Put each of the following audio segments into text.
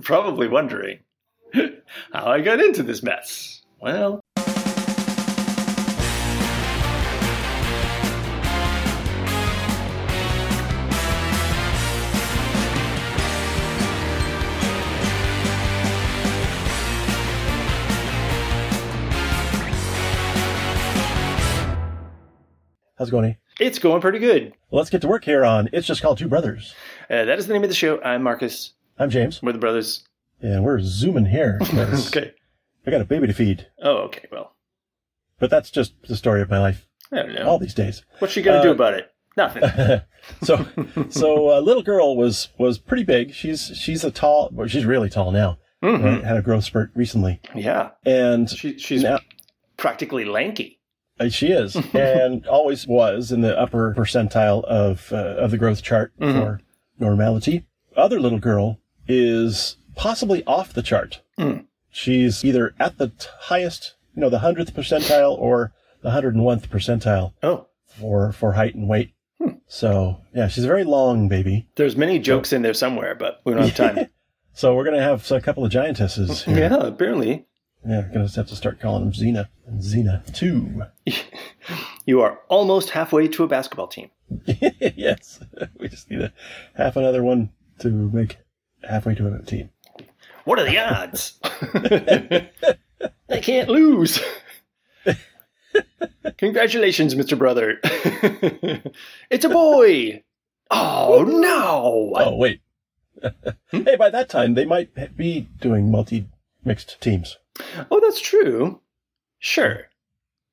You're probably wondering how I got into this mess. Well, How's it going? eh? it's going pretty good. Well, let's get to work here on It's Just Called Two Brothers. Uh, that is the name of the show. I'm Marcus. I'm James, We're the brothers. Yeah, we're zooming here. 'cause Okay. I got a baby to feed, Oh, okay. Well, but that's just the story of my life I don't know. all these days. What's she gonna do Uh, about it? Nothing. so, so a little girl was was pretty big. She's she's a tall. Well, she's really tall now. Mhm. Right? Had a growth spurt recently, Yeah. and She, she's now practically lanky. uh, she is, and always was in the upper percentile of uh, of the growth chart Mhm. for normality. Other little girl is possibly off the chart. Mm. She's either at the t- highest, you know, the hundredth percentile or the hundred and one percentile Oh, for for height and weight. So yeah, she's a very long baby. there's many jokes in there somewhere, but we don't have time. So we're gonna have a couple of giantesses. Here. yeah, apparently. yeah, we're gonna have to start calling them Xena and Xena two. You are almost halfway to a basketball team. yes, we just need a half another one to make halfway to a team. What are the odds? they can't lose. Congratulations, Mr. Brother. it's a boy. Oh no! Oh wait. hey, by that time they might be doing multi mixed teams. Oh, that's true. Sure.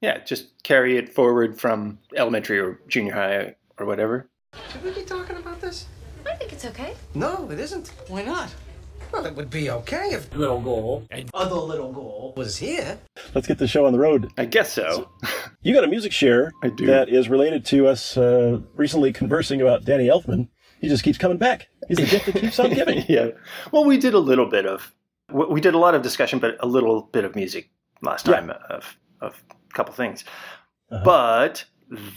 Yeah, just carry it forward from elementary or junior high or whatever. Should we be talking about this? I think it's okay. No, it isn't. Why not? Well, it would be okay if little goal. and other little goal was here. Let's get the show on the road. I guess so. You got a music share I do. that is related to us uh, recently conversing about Danny Elfman. He just keeps coming back. He's the gift that keeps on giving. yeah. Well, we did a little bit of we did a lot of discussion, but a little bit of music last Yeah. time of of a couple things. Uh-huh. But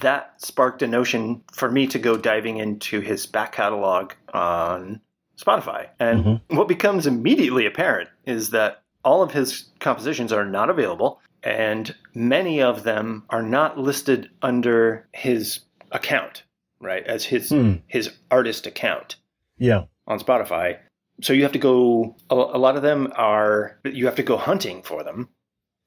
that sparked a notion for me to go diving into his back catalog on Spotify. And Mm-hmm. what becomes immediately apparent is that all of his compositions are not available, and many of them are not listed under his account, right? As his Hmm. his artist account Yeah. on Spotify. So you have to go. A, a lot of them are. You have to go hunting for them.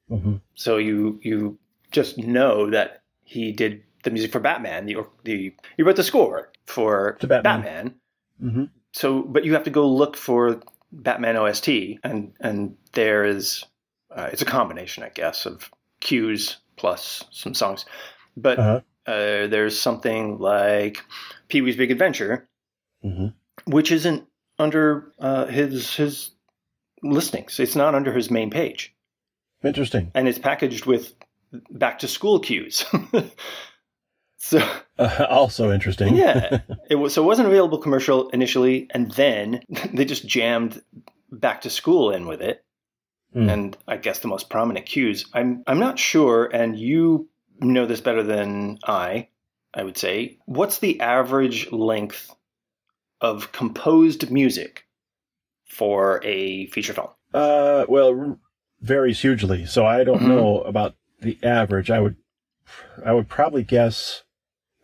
hmm So you you just know that he did the music for Batman. The the he wrote the score for To Batman. Batman. hmm So, but you have to go look for Batman OST, and and there is uh, it's a combination, I guess, of cues plus some songs. But Uh-huh. uh, there's something like Pee Wee's Big Adventure, hmm which isn't under uh, his his listings. It's not under his main page, Interesting. and it's packaged with back to school cues. so Uh, also interesting. yeah, it was so it wasn't available commercial initially, and then they just jammed back to school in with it. Hmm. And I guess the most prominent cues. I'm I'm not sure, and you know this better than I. I would say, what's the average length of composed music for a feature film? Uh, well, varies hugely. So I don't Mhm. know about the average. I would, I would probably guess,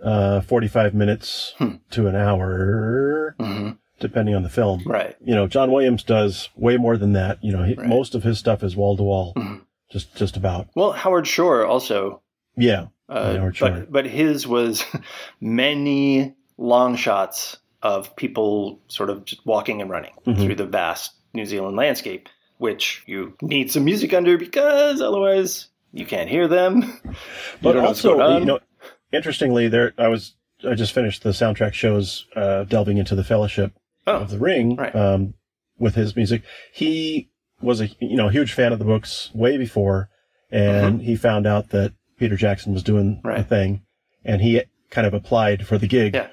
uh, 45 minutes Hmm. to an hour, hmm depending on the film. Right. You know, John Williams does way more than that. You know, he, Right. most of his stuff is wall to wall, Mhm. just, just about. Well, Howard Shore also Yeah. Uh, Howard Shore. but but his was many long shots of people sort of just walking and running Mhm. through the vast New Zealand landscape, which you need some music under because otherwise you can't hear them. But don't know what's also, you know, interestingly, there I was I just finished the soundtrack shows uh, delving into the Fellowship oh, of the Ring right. um, with his music. He was a you know huge fan of the books way before, and he found out that Peter Jackson was doing the Mm-hmm. Thing, and he kind of applied for the gig. Yeah.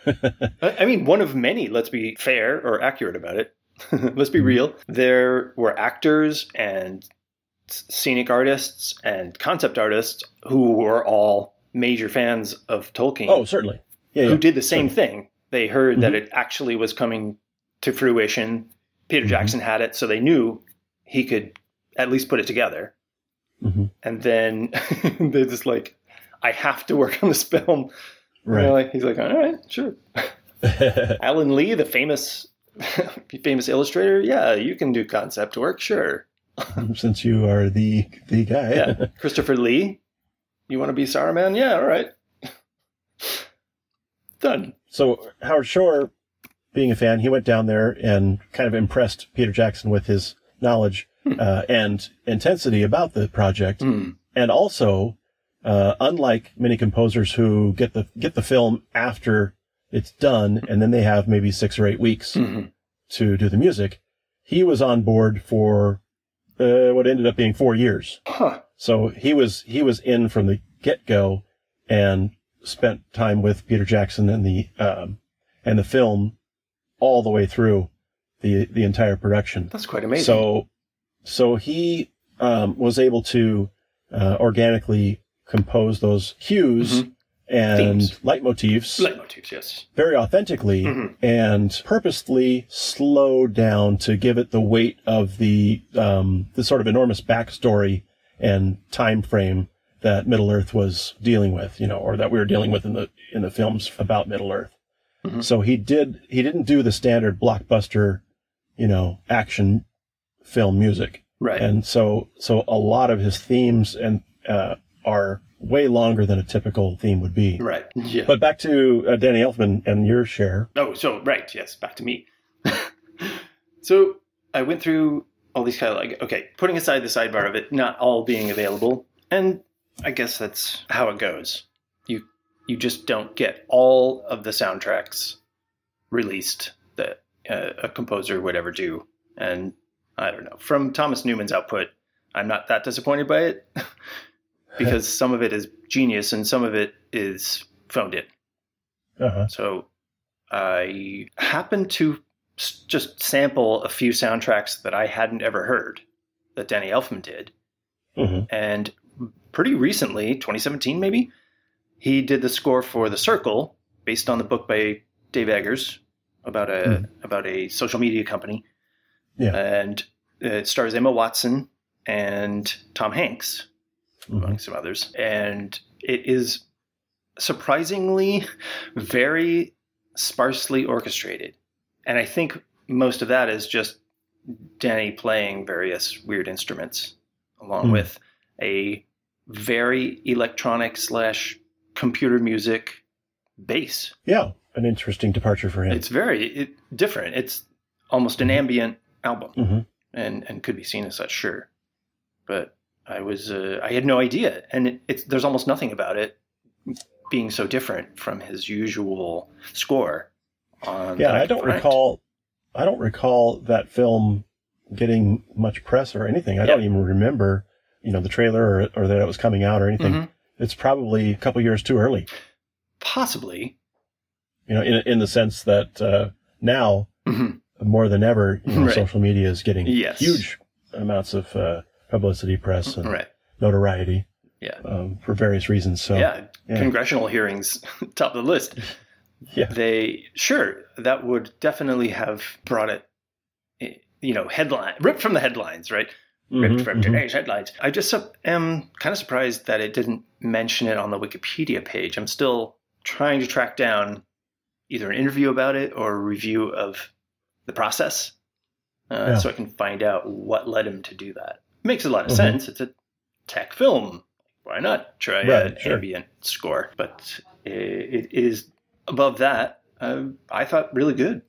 I mean, one of many. Let's be fair or accurate about it. let's be Mhm. real. There were actors and scenic artists and concept artists who were all major fans of Tolkien. oh, certainly. Yeah, who yeah. did the same thing. They heard that Mm-hmm. it actually was coming to fruition Peter Mhm. Jackson had it, so they knew he could at least put it together. Mhm. And then they're just like, I have to work on this film. Right. like- he's like, all right, sure. Alan Lee, the famous famous illustrator, yeah, you can do concept work, sure. Since you are the the guy. Yeah. Christopher Lee, you want to be Saruman? Yeah, all right. Done. So Howard Shore, being a fan, he went down there and kind of impressed Peter Jackson with his knowledge uh, and intensity about the project, Hmm. and also, uh, unlike many composers who get the get the film after it's done, and then they have maybe six or eight weeks Mhm. to do the music, he was on board for uh, what ended up being four years. Huh. So he was he was in from the get go, and spent time with Peter Jackson and the um, and the film all the way through the the entire production. That's quite amazing. So so he um, was able to uh, organically compose those cues Mhm. And Themes. leitmotifs leitmotifs, yes. very authentically Mhm. and purposefully slow down to give it the weight of the um, the sort of enormous backstory and time frame that Middle Earth was dealing with, you know, or that we were dealing with in the in the films about Middle Earth. Mhm. So he did he didn't do the standard blockbuster, you know, action film music. Right. And so so a lot of his themes and uh, are way longer than a typical theme would be. right. Yeah. But back to uh, Danny Elfman and your share. Oh, so right, yes, back to me. so I went through all these kind of like, okay, putting aside the sidebar of it not all being available, and I guess that's how it goes. You you just don't get all of the soundtracks released that uh, a composer would ever do, and I don't know. From Thomas Newman's output, I'm not that disappointed by it because some of it is genius and some of it is phoned in. Uh-huh. So I happened to just sample a few soundtracks that I hadn't ever heard that Danny Elfman did. hmm And pretty recently, 2017 maybe, he did the score for The Circle based on the book by Dave Eggers about a about a social media company. Yeah. And it stars Emma Watson and Tom Hanks Mhm. among some others. And it is surprisingly very sparsely orchestrated. And I think most of that is just Danny playing various weird instruments along Hmm. with a very electronic slash computer music bass. Yeah, an interesting departure for him. It's very it, different. It's almost an ambient album hmm and and could be seen as such, sure. But I was uh, I had no idea, and it, it's there's almost nothing about it being so different from his usual score. On Yeah, that I don't front. recall. I don't recall that film getting much press or anything. I don't even remember, you know, the trailer or, or that it was coming out or anything. Mhm. It's probably a couple years too early. Possibly, You know, in in the sense that uh, now Mhm. more than ever, you know, Right. social media is getting Yes. huge amounts of uh, publicity, press, and right? notoriety Yeah, um, for various reasons. So yeah. yeah. Congressional hearings, top of the list. Yeah. They sure that would definitely have brought it. eh, You know, headline ripped from the headlines, right? ripped Mhm, from mhm. today's headlines. I just am kind of surprised that it didn't mention it on the Wikipedia page. I'm still trying to track down either an interview about it or a review of the process uh, Yeah. so I can find out what led him to do that. Makes a lot of Mhm. sense. It's a tech film. Why not try Right, an sure. ambient score? But it, it is above that. Uh, I thought really good.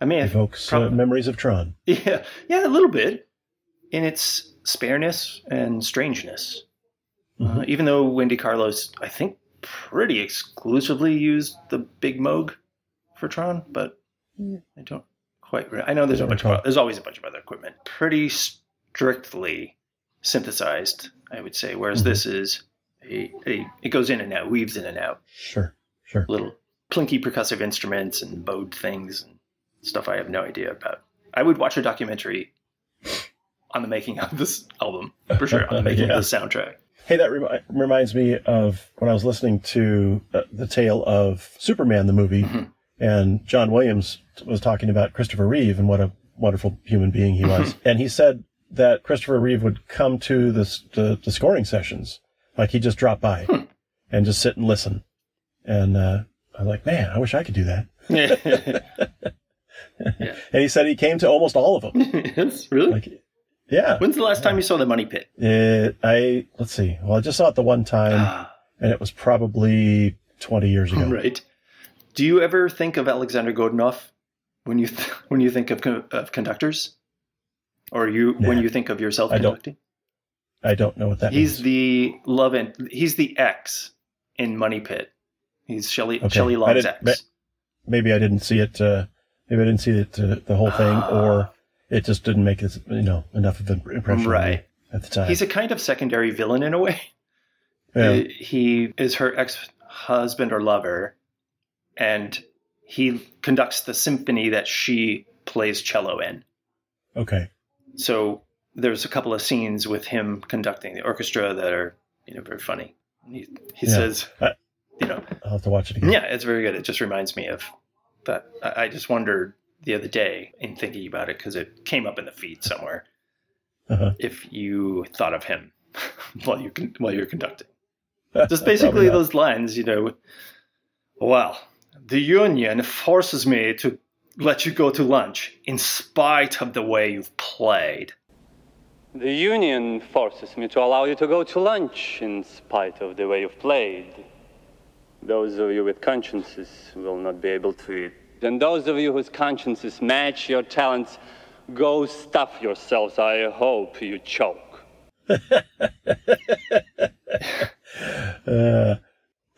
I may have Evokes uh, memories of Tron. Yeah, yeah, a little bit in its spareness and strangeness. Uh, Mhm. even though Wendy Carlos, I think, pretty exclusively used the Big Moog for Tron, but I don't quite. Re- I know there's a bunch. Of, there's always a bunch of other equipment. Pretty strictly synthesized, I would say. Whereas Mhm. this is a, a it goes in and out, weaves in and out, Sure, sure. little plinky percussive instruments and bowed things and stuff I have no idea about. I would watch a documentary on the making of this album for sure, on the making Yeah. of the soundtrack. Hey, that remi- reminds me of when I was listening to uh, the tale of Superman, the movie, Mhm. and John Williams was talking about Christopher Reeve and what a wonderful human being he was. and he said that Christopher Reeve would come to the, the, the scoring sessions, like he'd just drop by and just sit and listen. And uh, I was like, man, I wish I could do that. And he said he came to almost all of them. yes, really? Like, yeah. When's the last time you saw the Money Pit? It, I let's see. Well, I just saw it the one time, Ah, and it was probably twenty years ago. right. Do you ever think of Alexander Godunov when you th- when you think of, con- of conductors, or you when you think of yourself I don't. conducting? I don't know what that He's means. the love and he's the X in Money Pit. He's Shelley Okay. Shelley Long's didn't- X. maybe I didn't see it. Uh, maybe I didn't see uh, the whole thing, Ah. or it just didn't make it, you know enough of an impression Right. at the time. He's a kind of secondary villain in a way. yeah. Uh, He is her ex-husband or lover, and he conducts the symphony that she plays cello in. okay. So there's a couple of scenes with him conducting the orchestra that are, you know, very funny. He, he Yeah. says, I- you know, I'll have to watch it again. yeah, it's very good. It just reminds me of that. I I just wondered the other day in thinking about it because it came up in the feed somewhere. Uh-huh. If you thought of him while you con- while you're conducting, just basically those lines, you know. Well, the union forces me to let you go to lunch in spite of the way you've played. The union forces me to allow you to go to lunch in spite of the way you've played. Those of you with consciences will not be able to eat. And those of you whose consciences match your talents, go stuff yourselves. I hope you choke. Uh,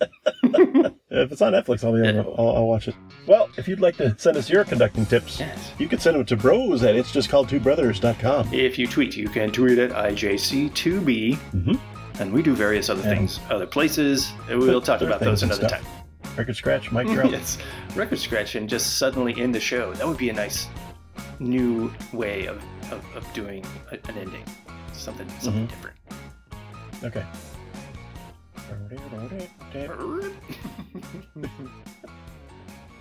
if it's on Netflix, I'll, be able to, I'll, I'll watch it. Well, if you'd like to send us your conducting tips, Yes. you can send them to bros at it's just called two brothers.com. If you tweet, you can tweet at IJC2B. Mhm. And we do various other things, other places. and We'll talk about those another time. Record scratch, Mike, you're. Yes. Record scratch and just suddenly end the show. That would be a nice new way of, of, of doing a, an ending. Something something mm-hmm. different. Okay.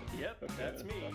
yep, that's me.